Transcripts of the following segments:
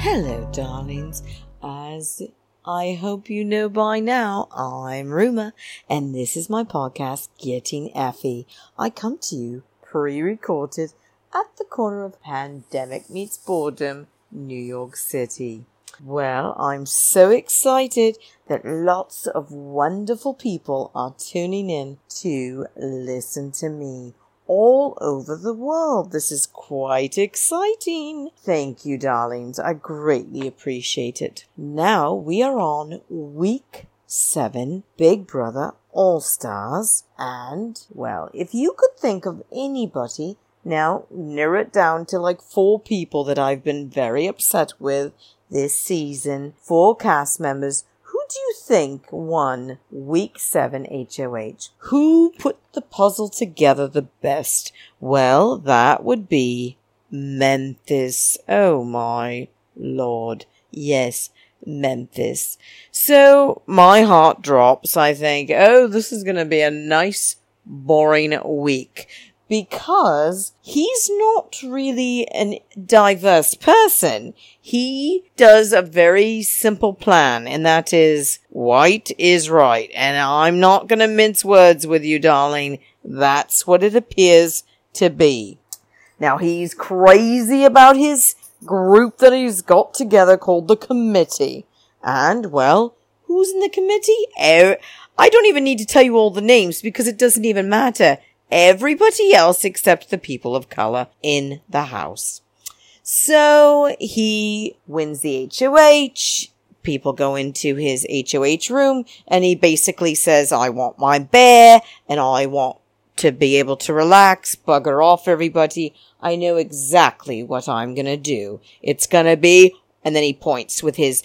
Hello, darlings. As I hope you know by now, I'm Ruma, and this is my podcast, Getting Effie. I come to you pre-recorded at the corner of Pandemic Meets Boredom, New York City. Well, I'm so excited that lots of wonderful people are tuning in to listen to me all over the world. This is quite exciting. Thank you, darlings. I greatly appreciate it. Now we are on week seven, Big Brother All Stars. And, well, if you could think of anybody, now narrow it down to like four people that I've been very upset with this season, four cast members do you think won week seven HOH? Who put the puzzle together the best? Well, that would be Memphis. Oh my lord. Yes, Memphis. So my heart drops. I think, oh, this is going to be a nice, boring week because he's not really a diverse person. He does a very simple plan, and that is white is right. And I'm not going to mince words with you, darling. That's what it appears to be. Now he's crazy about his group that he's got together called the committee. And, well, who's in the committee? Er, I don't even need to tell you all the names because it doesn't even matter everybody else except the people of color in the house. So he wins the HOH. People go into his HOH room and he basically says, I want my bear and I want to be able to relax, bugger off everybody. I know exactly what I'm going to do. It's going to be, and then he points with his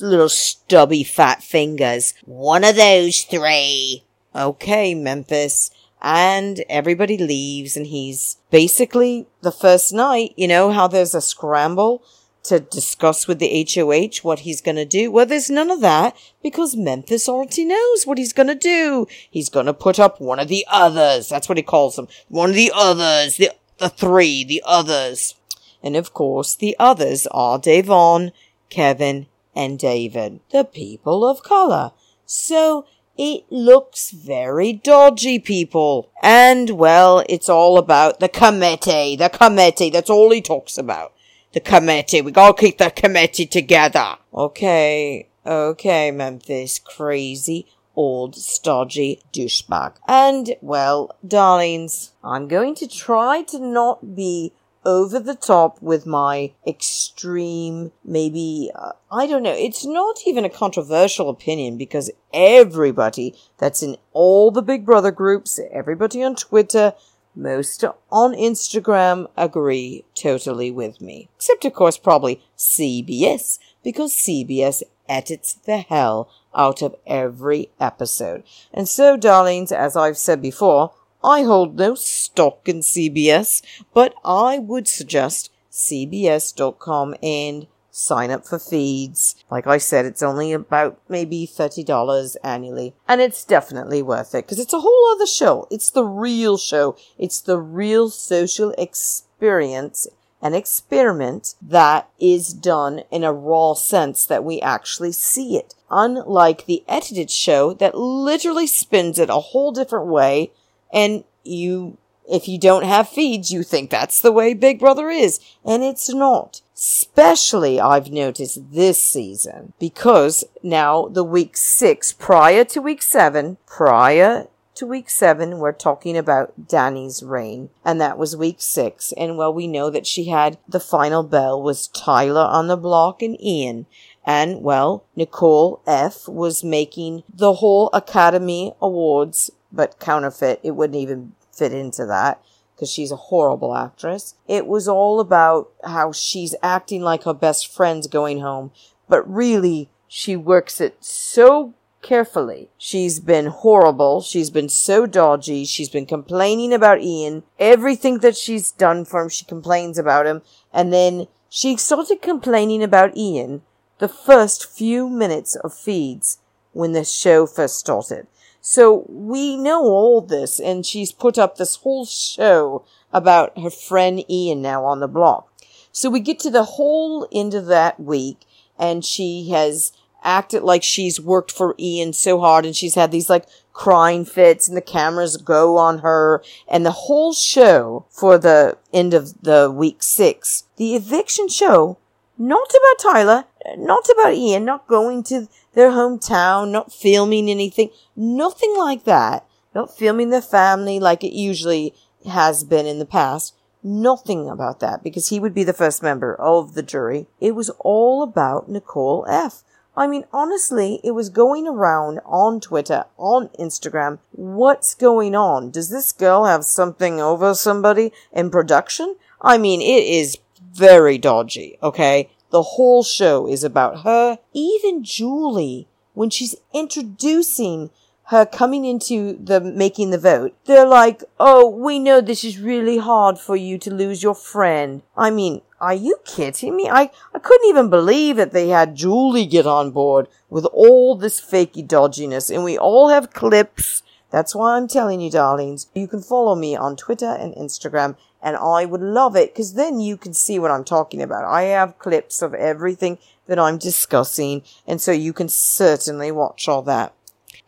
little stubby fat fingers. One of those three. Okay, Memphis and everybody leaves and he's basically the first night, you know, how there's a scramble to discuss with the HOH what he's going to do. Well, there's none of that because Memphis already knows what he's going to do. He's going to put up one of the others. That's what he calls them. One of the others, the, the three, the others. And of course, the others are Da'Vonne, Kevin, and David, the people of color. So it looks very dodgy, people. And, well, it's all about the committee. The committee. That's all he talks about. The committee. We gotta keep the committee together. Okay. Okay, Memphis. Crazy old stodgy douchebag. And, well, darlings, I'm going to try to not be over the top with my extreme, maybe, uh, I don't know. It's not even a controversial opinion because everybody that's in all the Big Brother groups, everybody on Twitter, most on Instagram agree totally with me. Except, of course, probably CBS because CBS edits the hell out of every episode. And so, darlings, as I've said before, I hold no stock in CBS, but I would suggest CBS.com and sign up for feeds. Like I said, it's only about maybe $30 annually. And it's definitely worth it because it's a whole other show. It's the real show. It's the real social experience and experiment that is done in a raw sense that we actually see it. Unlike the edited show that literally spins it a whole different way and you, if you don't have feeds, you think that's the way Big Brother is. And it's not. Especially I've noticed this season because now the week six, prior to week seven, prior to week seven, we're talking about Dani's reign, and that was week six. And well, we know that she had the final bell was Tyler on the block and Ian. And well, Nicole F was making the whole Academy Awards but counterfeit. It wouldn't even fit into that because she's a horrible actress. It was all about how she's acting like her best friend's going home, but really she works it so carefully. She's been horrible. She's been so dodgy. She's been complaining about Ian. Everything that she's done for him, she complains about him. And then she started complaining about Ian the first few minutes of feeds when the show first started. So we know all this, and she's put up this whole show about her friend Ian now on the block. So we get to the whole end of that week and she has acted like she's worked for Ian so hard and she's had these like crying fits and the cameras go on her and the whole show for the end of the week six, the eviction show, not about Tyler, not about Ian, not going to their hometown, not filming anything, nothing like that, not filming their family like it usually has been in the past. Nothing about that because he would be the first member of the jury. It was all about Nicole F. I mean, honestly, it was going around on Twitter, on Instagram. What's going on? Does this girl have something over somebody in production? I mean, it is very dodgy, okay? The whole show is about her. Even Julie, when she's introducing her coming into the making the vote, they're like, Oh, we know this is really hard for you to lose your friend. I mean, are you kidding me? I, I couldn't even believe that they had Julie get on board with all this fakey dodginess. And we all have clips. That's why I'm telling you, darlings. You can follow me on Twitter and Instagram, and I would love it because then you can see what I'm talking about. I have clips of everything that I'm discussing, and so you can certainly watch all that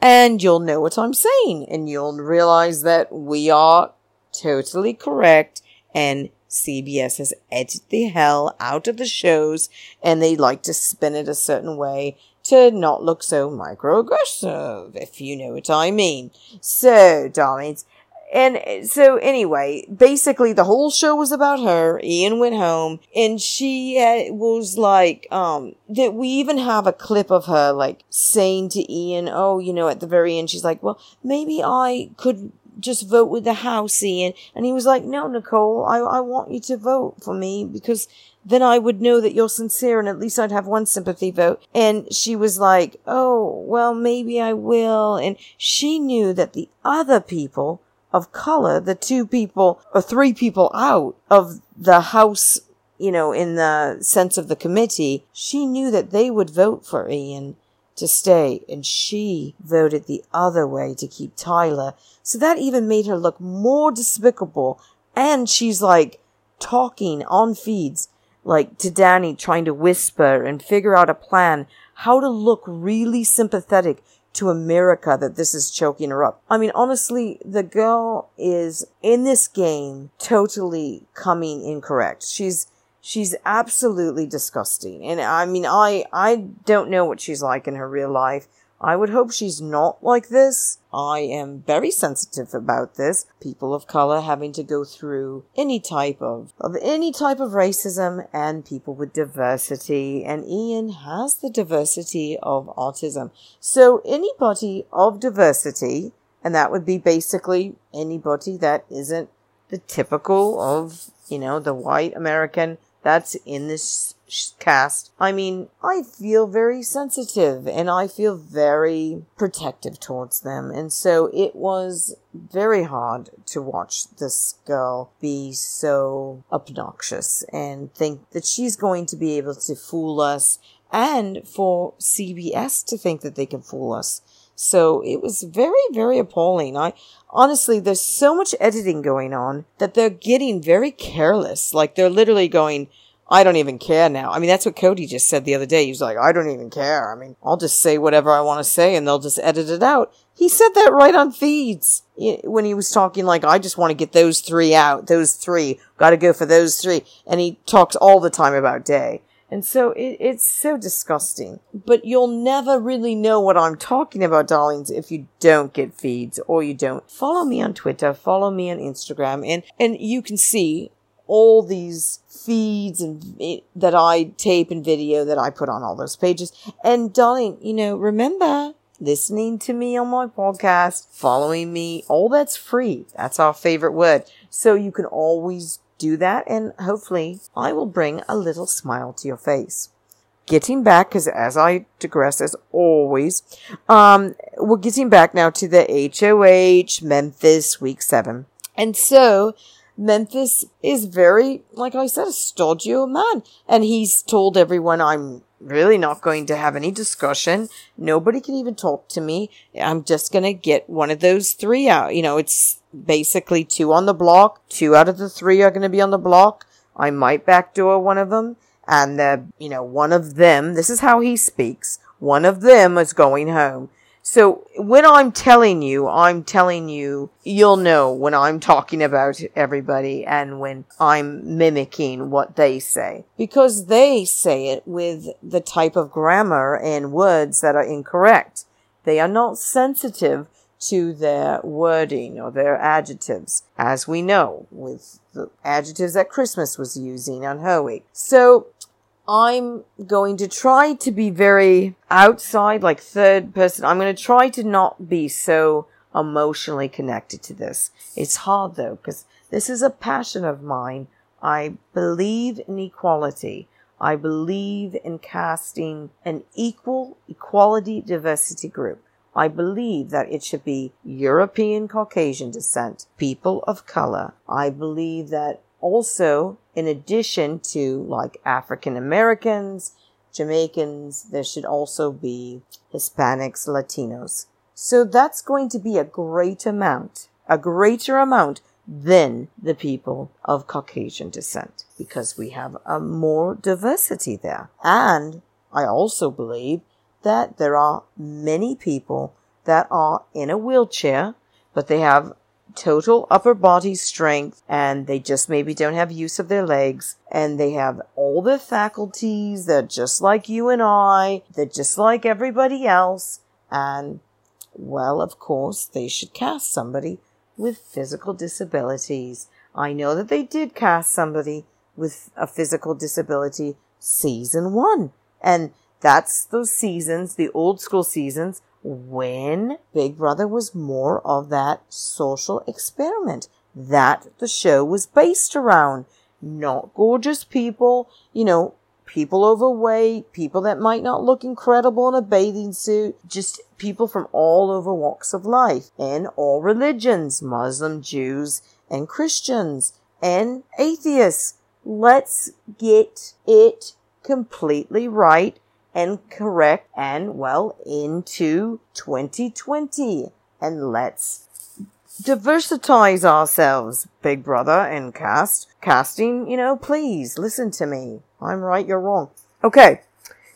and you'll know what I'm saying and you'll realize that we are totally correct and CBS has edited the hell out of the shows and they like to spin it a certain way to not look so microaggressive, if you know what I mean. So, darlings, and so anyway, basically the whole show was about her. Ian went home and she uh, was like, um, that we even have a clip of her like saying to Ian, oh, you know, at the very end, she's like, well, maybe I could just vote with the house, Ian. And he was like, no, Nicole, I, I want you to vote for me because then I would know that you're sincere and at least I'd have one sympathy vote. And she was like, oh, well, maybe I will. And she knew that the other people of color, the two people or three people out of the House, you know, in the sense of the committee, she knew that they would vote for Ian to stay and she voted the other way to keep Tyler. So that even made her look more despicable. And she's like talking on feeds, like to Dani, trying to whisper and figure out a plan how to look really sympathetic to America that this is choking her up. I mean, honestly, the girl is in this game totally coming incorrect. She's she's absolutely disgusting. And I mean, I I don't know what she's like in her real life. I would hope she's not like this. I am very sensitive about this. People of color having to go through any type of, of any type of racism and people with diversity. And Ian has the diversity of autism. So anybody of diversity, and that would be basically anybody that isn't the typical of, you know, the white American that's in this cast. I mean, I feel very sensitive and I feel very protective towards them. And so it was very hard to watch this girl be so obnoxious and think that she's going to be able to fool us and for CBS to think that they can fool us. So it was very, very appalling. I honestly, there's so much editing going on that they're getting very careless. Like they're literally going, I don't even care now. I mean, that's what Cody just said the other day. He was like, I don't even care. I mean, I'll just say whatever I want to say and they'll just edit it out. He said that right on feeds when he was talking like, I just want to get those three out, those three, got to go for those three. And he talks all the time about day. And so it, it's so disgusting. But you'll never really know what I'm talking about, darlings, if you don't get feeds or you don't follow me on Twitter, follow me on Instagram, and, and you can see all these feeds and that I tape and video that I put on all those pages. And darling, you know, remember listening to me on my podcast, following me, all that's free. That's our favorite word. So you can always do that and hopefully I will bring a little smile to your face. Getting back, because as I digress, as always, um, we're getting back now to the HOH Memphis week seven. And so, Memphis is very, like I said, a stodgy old man. And he's told everyone, I'm really not going to have any discussion. Nobody can even talk to me. I'm just going to get one of those three out. You know, it's basically two on the block. Two out of the three are going to be on the block. I might backdoor one of them and the, you know, one of them, this is how he speaks, one of them is going home. So when I'm telling you, I'm telling you, you'll know when I'm talking about everybody and when I'm mimicking what they say. Because they say it with the type of grammar and words that are incorrect. They are not sensitive to their wording or their adjectives, as we know with the adjectives that Christmas was using on her week. So I'm going to try to be very outside, like third person. I'm going to try to not be so emotionally connected to this. It's hard though, because this is a passion of mine. I believe in equality. I believe in casting an equal equality diversity group. I believe that it should be European Caucasian descent, people of color. I believe that also, in addition to like African Americans, Jamaicans, there should also be Hispanics, Latinos. So that's going to be a great amount, a greater amount than the people of Caucasian descent because we have a more diversity there. And I also believe that there are many people that are in a wheelchair, but they have total upper body strength and they just maybe don't have use of their legs and they have all the faculties. They're just like you and I. They're just like everybody else. And well, of course, they should cast somebody with physical disabilities. I know that they did cast somebody with a physical disability season one. And that's those seasons, the old school seasons when Big Brother was more of that social experiment that the show was based around. Not gorgeous people, you know, people overweight, people that might not look incredible in a bathing suit, just people from all over walks of life and all religions, Muslim, Jews, and Christians, and atheists. Let's get it completely right and correct and well into 2020 and let's diversitize ourselves, Big Brother and cast. Casting, you know, please listen to me. I'm right, you're wrong. Okay.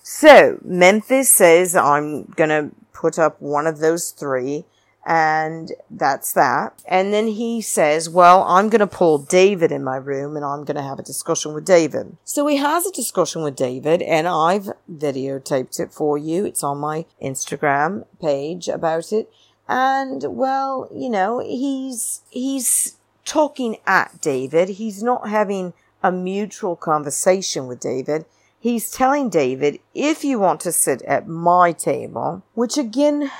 So Memphis says I'm gonna put up one of those three and that's that. And then he says, well, I'm going to pull David in my room and I'm going to have a discussion with David. So he has a discussion with David and I've videotaped it for you. It's on my Instagram page about it. And well, you know, he's, he's talking at David. He's not having a mutual conversation with David. He's telling David, if you want to sit at my table, which again,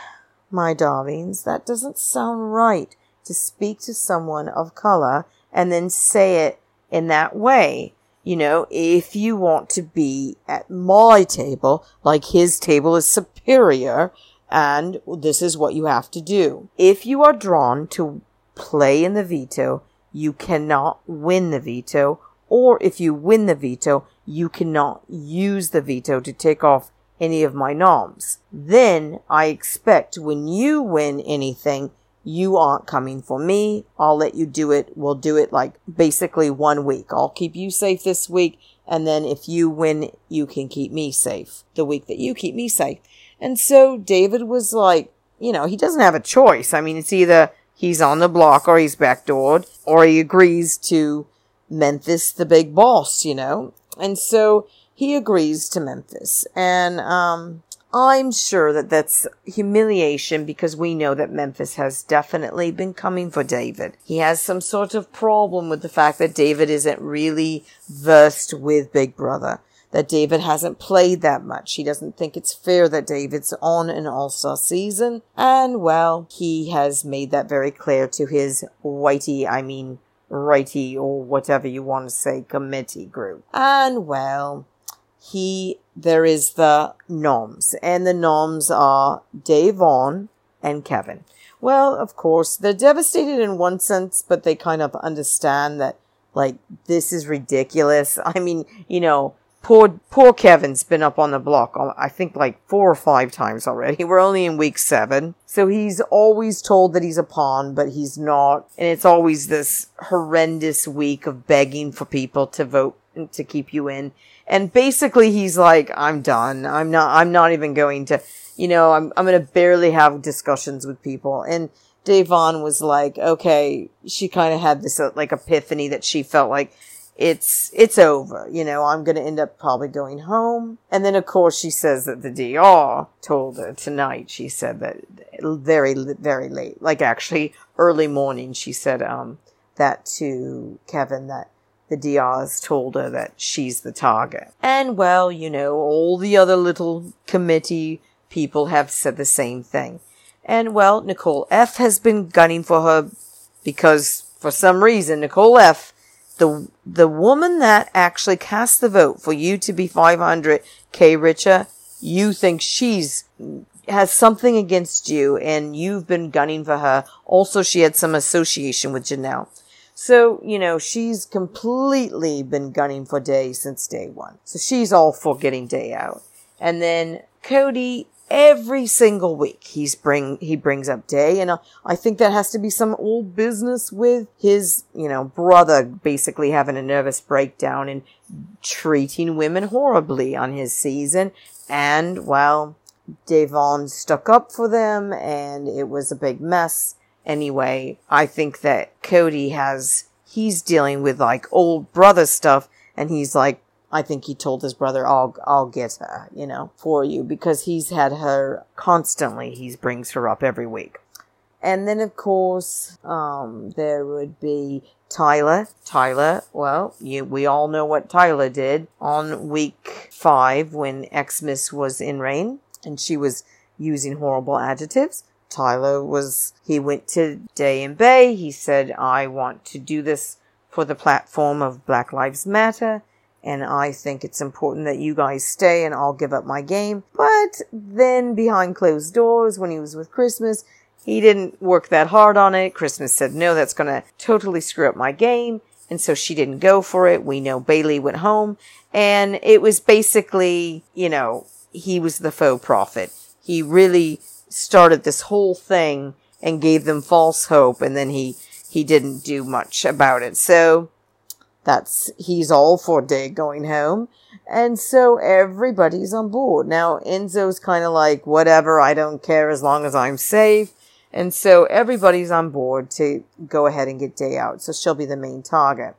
my darlings, that doesn't sound right to speak to someone of color and then say it in that way. You know, if you want to be at my table, like his table is superior, and this is what you have to do. If you are drawn to play in the veto, you cannot win the veto, or if you win the veto, you cannot use the veto to take off any of my noms. Then I expect when you win anything, you aren't coming for me. I'll let you do it. We'll do it like basically one week. I'll keep you safe this week. And then if you win, you can keep me safe the week that you keep me safe. And so David was like, you know, he doesn't have a choice. I mean, it's either he's on the block or he's backdoored or he agrees to Memphis, the big boss, you know? And so he agrees to Memphis. And um, I'm sure that that's humiliation because we know that Memphis has definitely been coming for David. He has some sort of problem with the fact that David isn't really versed with Big Brother. That David hasn't played that much. He doesn't think it's fair that David's on an all-star season. And well, he has made that very clear to his whitey, I mean, righty or whatever you want to say, committee group. And well, he there is the noms, and the noms are Da'Vonne and Kevin. Well, of course, they're devastated in one sense, but they kind of understand that like this is ridiculous. I mean, you know, poor poor Kevin's been up on the block uh, I think like four or five times already. We're only in week seven. So he's always told that he's a pawn, but he's not. And it's always this horrendous week of begging for people to vote to keep you in. And basically he's like, I'm done. I'm not I'm not even going to you know, I'm I'm gonna barely have discussions with people. And Da'Vonne was like, okay, she kind of had this uh, like epiphany that she felt like it's it's over. You know, I'm going to end up probably going home. And then of course she says that the DR told her tonight. She said that very very late, like actually early morning. She said um that to Kevin that the DRs told her that she's the target. And well, you know, all the other little committee people have said the same thing. And well, Nicole F has been gunning for her because for some reason Nicole F the the woman that actually cast the vote for you to be 500k richer, you think she's has something against you and you've been gunning for her. Also, she had some association with Janelle. So, you know, she's completely been gunning for Day since day one. So she's all for getting Day out. And then Cody every single week he's bring he brings up day and uh, i think that has to be some old business with his you know brother basically having a nervous breakdown and treating women horribly on his season and well Da'Vonne stuck up for them and it was a big mess anyway i think that cody has he's dealing with like old brother stuff and he's like I think he told his brother, "I'll I'll get her, you know, for you," because he's had her constantly. He brings her up every week, and then of course um, there would be Tyler. Tyler, well, you, we all know what Tyler did on week five when Xmas was in Reign, and she was using horrible adjectives. Tyler was he went to Day and Bay. He said, "I want to do this." For the platform of Black Lives Matter, and I think it's important that you guys stay and I'll give up my game. But then behind closed doors, when he was with Christmas, he didn't work that hard on it. Christmas said, no, that's going to totally screw up my game. And so she didn't go for it. We know Bayleigh went home and it was basically, you know, he was the faux prophet. He really started this whole thing and gave them false hope and then he, he didn't do much about it. So that's he's all for Day going home. And so everybody's on board. Now Enzo's kind of like, whatever, I don't care as long as I'm safe. And so everybody's on board to go ahead and get Day out. So she'll be the main target.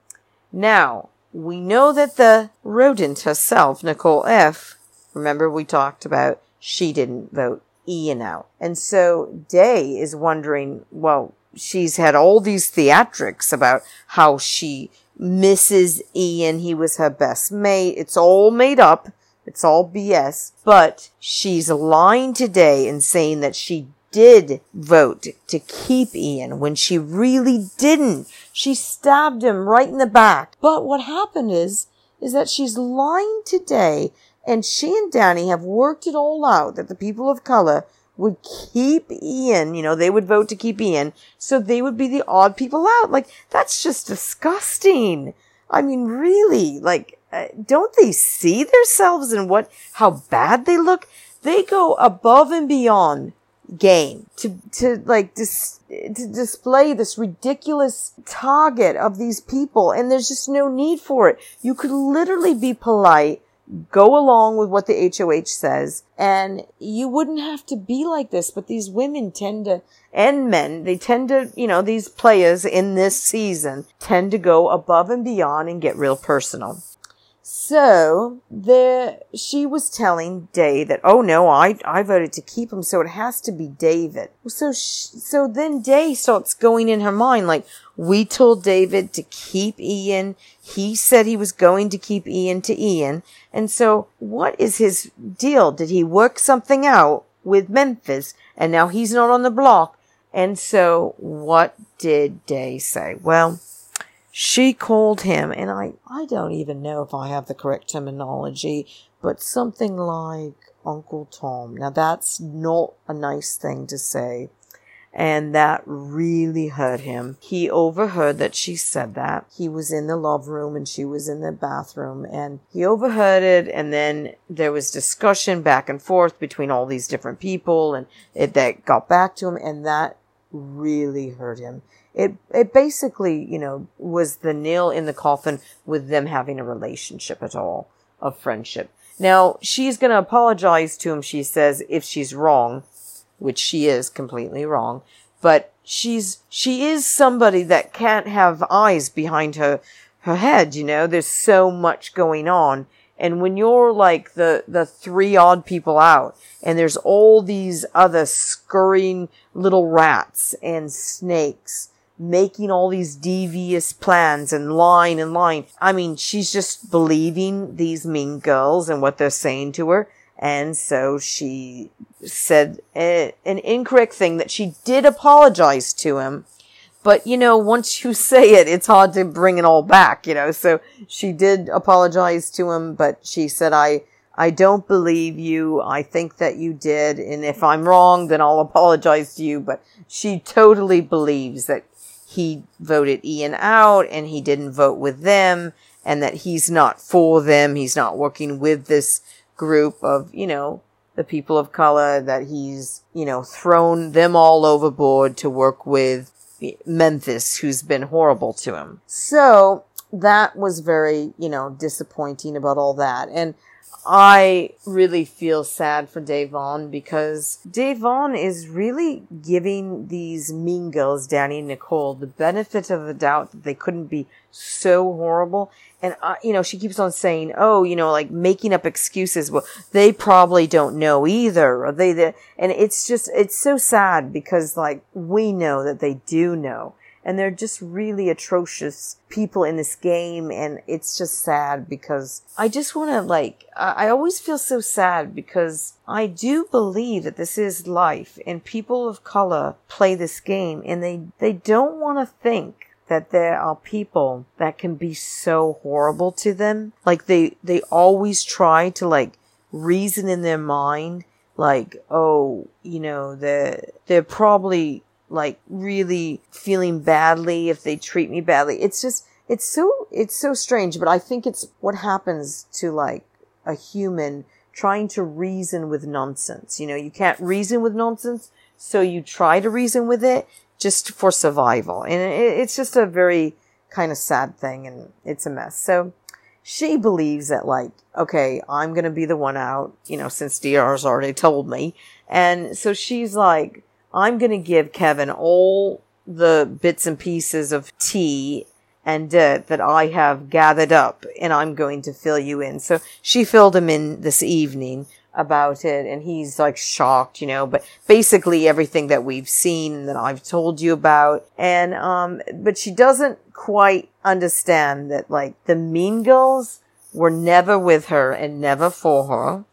Now, we know that the rodent herself, Nicole F., remember we talked about she didn't vote Ian out. And so Day is wondering, well, she's had all these theatrics about how she misses Ian. He was her best mate. It's all made up. It's all BS. But she's lying today and saying that she did vote to keep Ian when she really didn't. She stabbed him right in the back. But what happened is, is that she's lying today and she and Dani have worked it all out that the people of color would keep Ian, you know, they would vote to keep Ian, so they would be the odd people out. Like, that's just disgusting. I mean, really, like, uh, don't they see themselves in what, how bad they look? They go above and beyond game to, to like, dis, to display this ridiculous target of these people, and there's just no need for it. You could literally be polite go along with what the HOH says. And you wouldn't have to be like this, but these women tend to, and men, they tend to, you know, these players in this season tend to go above and beyond and get real personal. So there, she was telling Day that, oh no, I, I voted to keep him, so it has to be David. So, she, so then Day starts going in her mind like, we told David to keep Ian. He said he was going to keep Ian to Ian. And so what is his deal? Did he work something out with Memphis and now he's not on the block? And so what did Day say? Well, she called him, and I, I don't even know if I have the correct terminology, but something like Uncle Tom. Now that's not a nice thing to say. And that really hurt him. He overheard that she said that. He was in the love room and she was in the bathroom and he overheard it. And then there was discussion back and forth between all these different people and it that got back to him and that really hurt him. It, it basically, you know, was the nail in the coffin with them having a relationship at all of friendship. Now, she's going to apologize to him, she says, if she's wrong which she is completely wrong, but she's she is somebody that can't have eyes behind her her head, you know. There's so much going on. And when you're like the the three odd people out and there's all these other scurrying little rats and snakes making all these devious plans and lying and lying. I mean, she's just believing these mean girls and what they're saying to her. And so she said a, an incorrect thing that she did apologize to him. But, you know, once you say it, it's hard to bring it all back, you know. So she did apologize to him, but she said, I, I don't believe you. I think that you did. And if I'm wrong, then I'll apologize to you. But she totally believes that he voted Ian out and he didn't vote with them and that he's not for them. He's not working with this group of, you know, the people of color that he's, you know, thrown them all overboard to work with Memphis, who's been horrible to him. So that was very, you know, disappointing about all that. And I really feel sad for Da'Vonne because Da'Vonne is really giving these mean girls, Dani and Nicole, the benefit of the doubt that they couldn't be so horrible. And, uh, you know, she keeps on saying, oh, you know, like making up excuses. Well, they probably don't know either. They, they, and it's just, it's so sad because like we know that they do know and they're just really atrocious people in this game and it's just sad because I just want to like I always feel so sad because I do believe that this is life and people of color play this game and they they don't want to think that there are people that can be so horrible to them. Like they they always try to like reason in their mind like oh you know they're they're probably like really feeling badly if they treat me badly. It's just, it's so, it's so strange, but I think it's what happens to like a human trying to reason with nonsense. You know, you can't reason with nonsense, so you try to reason with it just for survival. And it, it's just a very kind of sad thing and it's a mess. So she believes that like, okay, I'm going to be the one out, you know, since DR's already told me. And so she's like, I'm going to give Kevin all the bits and pieces of tea and dirt that I have gathered up and I'm going to fill you in. So she filled him in this evening about it and he's like shocked, you know, but basically everything that we've seen that I've told you about. And, um, but she doesn't quite understand that like the mean girls were never with her and never for her.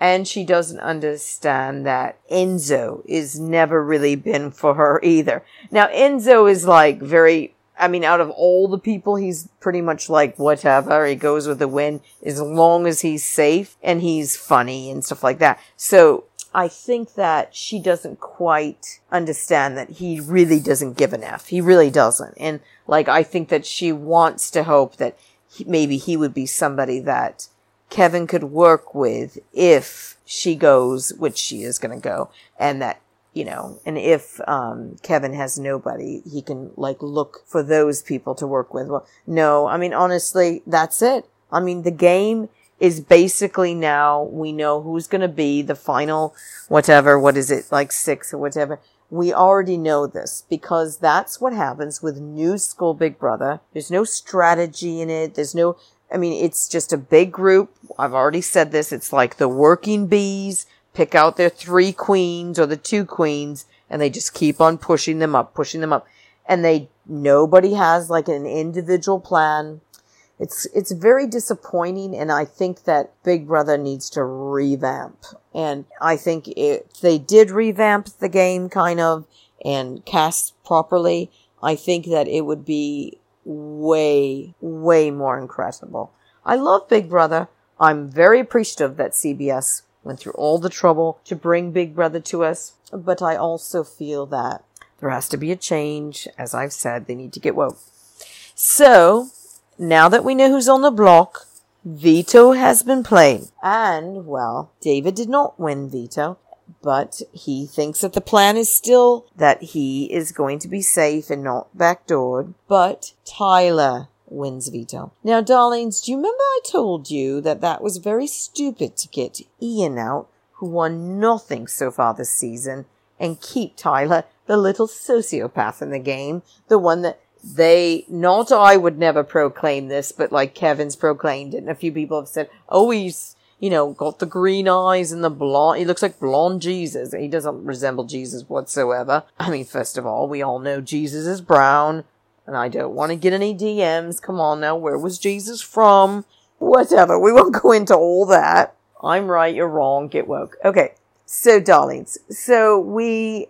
And she doesn't understand that Enzo is never really been for her either. Now, Enzo is like very, I mean, out of all the people, he's pretty much like whatever. He goes with the wind as long as he's safe and he's funny and stuff like that. So I think that she doesn't quite understand that he really doesn't give an F. He really doesn't. And like, I think that she wants to hope that he, maybe he would be somebody that Kevin could work with if she goes, which she is going to go, and that you know, and if um, Kevin has nobody, he can like look for those people to work with. Well, no, I mean honestly, that's it. I mean the game is basically now we know who's going to be the final whatever. What is it like six or whatever? We already know this because that's what happens with new school Big Brother. There's no strategy in it. There's no I mean, it's just a big group. I've already said this. It's like the working bees pick out their three queens or the two queens and they just keep on pushing them up, pushing them up. And they, nobody has like an individual plan. It's, it's very disappointing. And I think that Big Brother needs to revamp. And I think if they did revamp the game kind of and cast properly, I think that it would be way, way more incredible. I love Big Brother. I'm very appreciative that CBS went through all the trouble to bring Big Brother to us, but I also feel that There has to be a change. As I've said, they need to get woke. So, now that we know who's on the block, veto has been played. And, well, David did not win veto, but he thinks that the plan is still that he is going to be safe and not backdoored. But Tyler wins veto. Now, darlings, do you remember I told you that that was very stupid to get Ian out, who won nothing so far this season, and keep Tyler, the little sociopath in the game, the one that they, not I would never proclaim this, but like Kevin's proclaimed it, and a few people have said, oh, he's, you know, got the green eyes and the blonde, he looks like blonde Jesus. He doesn't resemble Jesus whatsoever. I mean, first of all, we all know Jesus is brown, and I don't want to get any DMs. Come on now, where was Jesus from? Whatever, we won't go into all that. I'm right, you're wrong, get woke. Okay, so darlings, so we,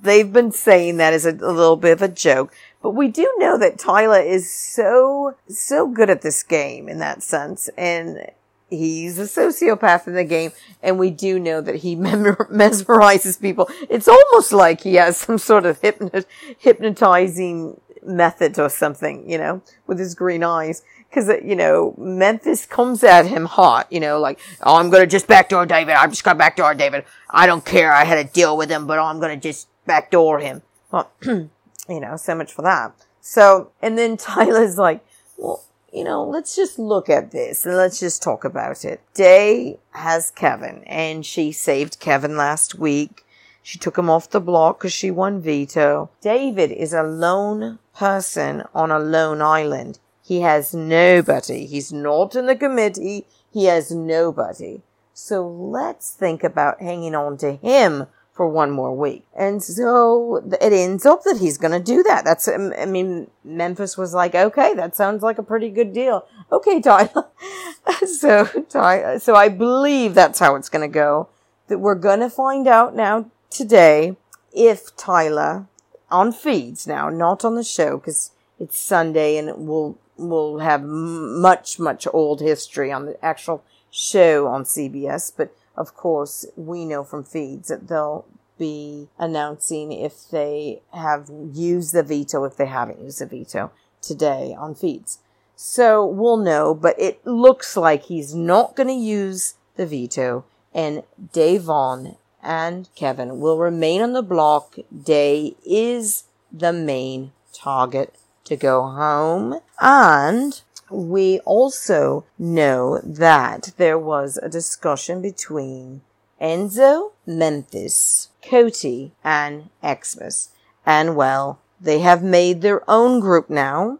they've been saying that as a, a little bit of a joke, but we do know that Tyler is so, so good at this game in that sense. And he's a sociopath in the game. And we do know that he mesmerizes people. It's almost like he has some sort of hypnot- hypnotizing method or something, you know, with his green eyes. Cause, uh, you know, Memphis comes at him hot, you know, like, oh, I'm gonna just backdoor David. I'm just gonna backdoor David. I don't care. I had a deal with him, but I'm gonna just backdoor him. Well, you know, so much for that. So, and then Tyler's like, well, you know, let's just look at this and let's just talk about it. Day has Kevin and she saved Kevin last week. She took him off the block because she won veto. David is a lone person on a lone island. He has nobody. He's not in the committee. He has nobody. So let's think about hanging on to him for one more week. And so it ends up that he's going to do that. That's, um, I mean, Memphis was like, okay, that sounds like a pretty good deal. Okay, Tyler. so, Ty, so I believe that's how it's going to go. That we're going to find out now today if Tyler on feeds now, not on the show because it's Sunday and we'll, we'll have much, much old history on the actual show on CBS, but of course, we know from feeds that they'll be announcing if they have used the veto, if they haven't used the veto today on feeds. So we'll know, but it looks like he's not going to use the veto and Da'Vonne and Kevin will remain on the block. Day is the main target to go home. And we also know that there was a discussion between Enzo, Memphis, Cody, and Xmas. And well, they have made their own group now.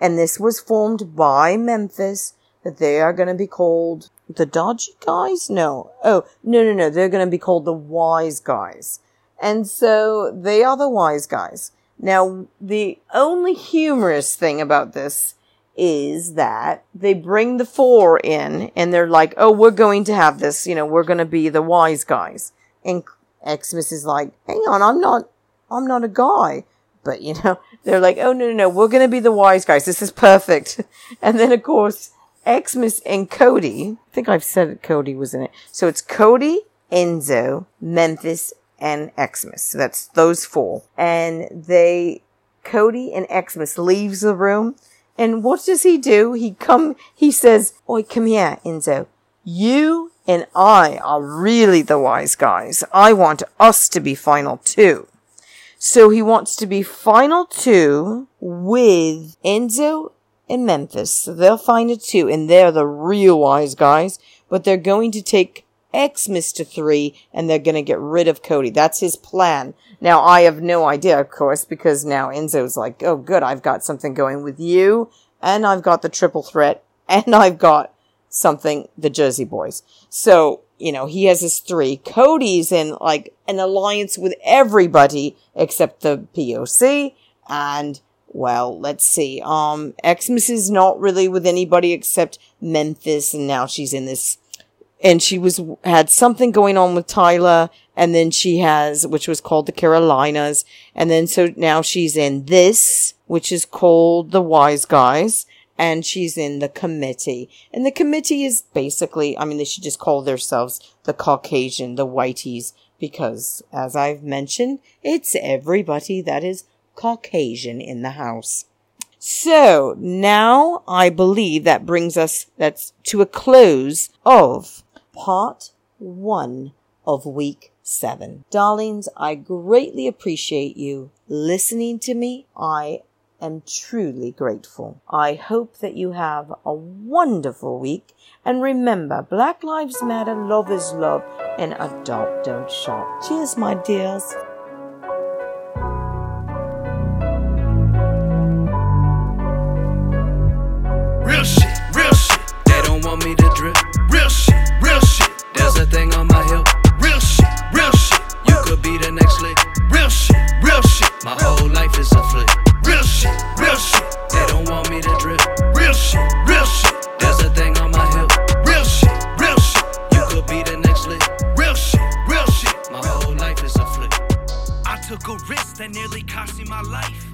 And this was formed by Memphis that they are going to be called the Dodgy Guys? No. Oh, no, no, no. They're going to be called the Wise Guys. And so they are the Wise Guys. Now, the only humorous thing about this is that they bring the four in and they're like, oh, we're going to have this, you know, we're going to be the wise guys. And Xmas is like, hang on, I'm not, I'm not a guy. But, you know, they're like, oh, no, no, no, we're going to be the wise guys. This is perfect. And then, of course, Xmas and Cody, I think I've said that Cody was in it. So it's Cody, Enzo, Memphis, and Xmas. So that's those four. And they, Cody and Xmas leaves the room and what does he do? He come, he says, Oi, come here, Enzo. You and I are really the wise guys. I want us to be final two. So he wants to be final two with Enzo and Memphis. So they'll find a two and they're the real wise guys, but they're going to take Xmas to three and they're going to get rid of Cody. That's his plan. Now, I have no idea, of course, because now Enzo's like, oh, good, I've got something going with you, and I've got the triple threat, and I've got something, the Jersey Boys. So, you know, he has his three. Cody's in like an alliance with everybody except the POC, and well, let's see. Um, Xmas is not really with anybody except Memphis, and now she's in this and she was had something going on with Tyler and then she has which was called the Carolinas and then so now she's in this which is called the Wise Guys and she's in the committee and the committee is basically I mean they should just call themselves the Caucasian the whiteys because, as I've mentioned, it's everybody that is Caucasian in the house. So now I believe that brings us that's to a close of part one of week seven. Darlings, I greatly appreciate you listening to me. I am truly grateful. I hope that you have a wonderful week. And remember, Black Lives Matter, love is love, and adopt, don't shop. Cheers, my dears. since I flipped. Real shit, real shit. They don't want me to drip. Real shit, real shit. There's a thing on my hip. Real shit, real shit. You could be the next lit. Real shit, real shit. My whole life is a flip. I took a risk that nearly cost me my life.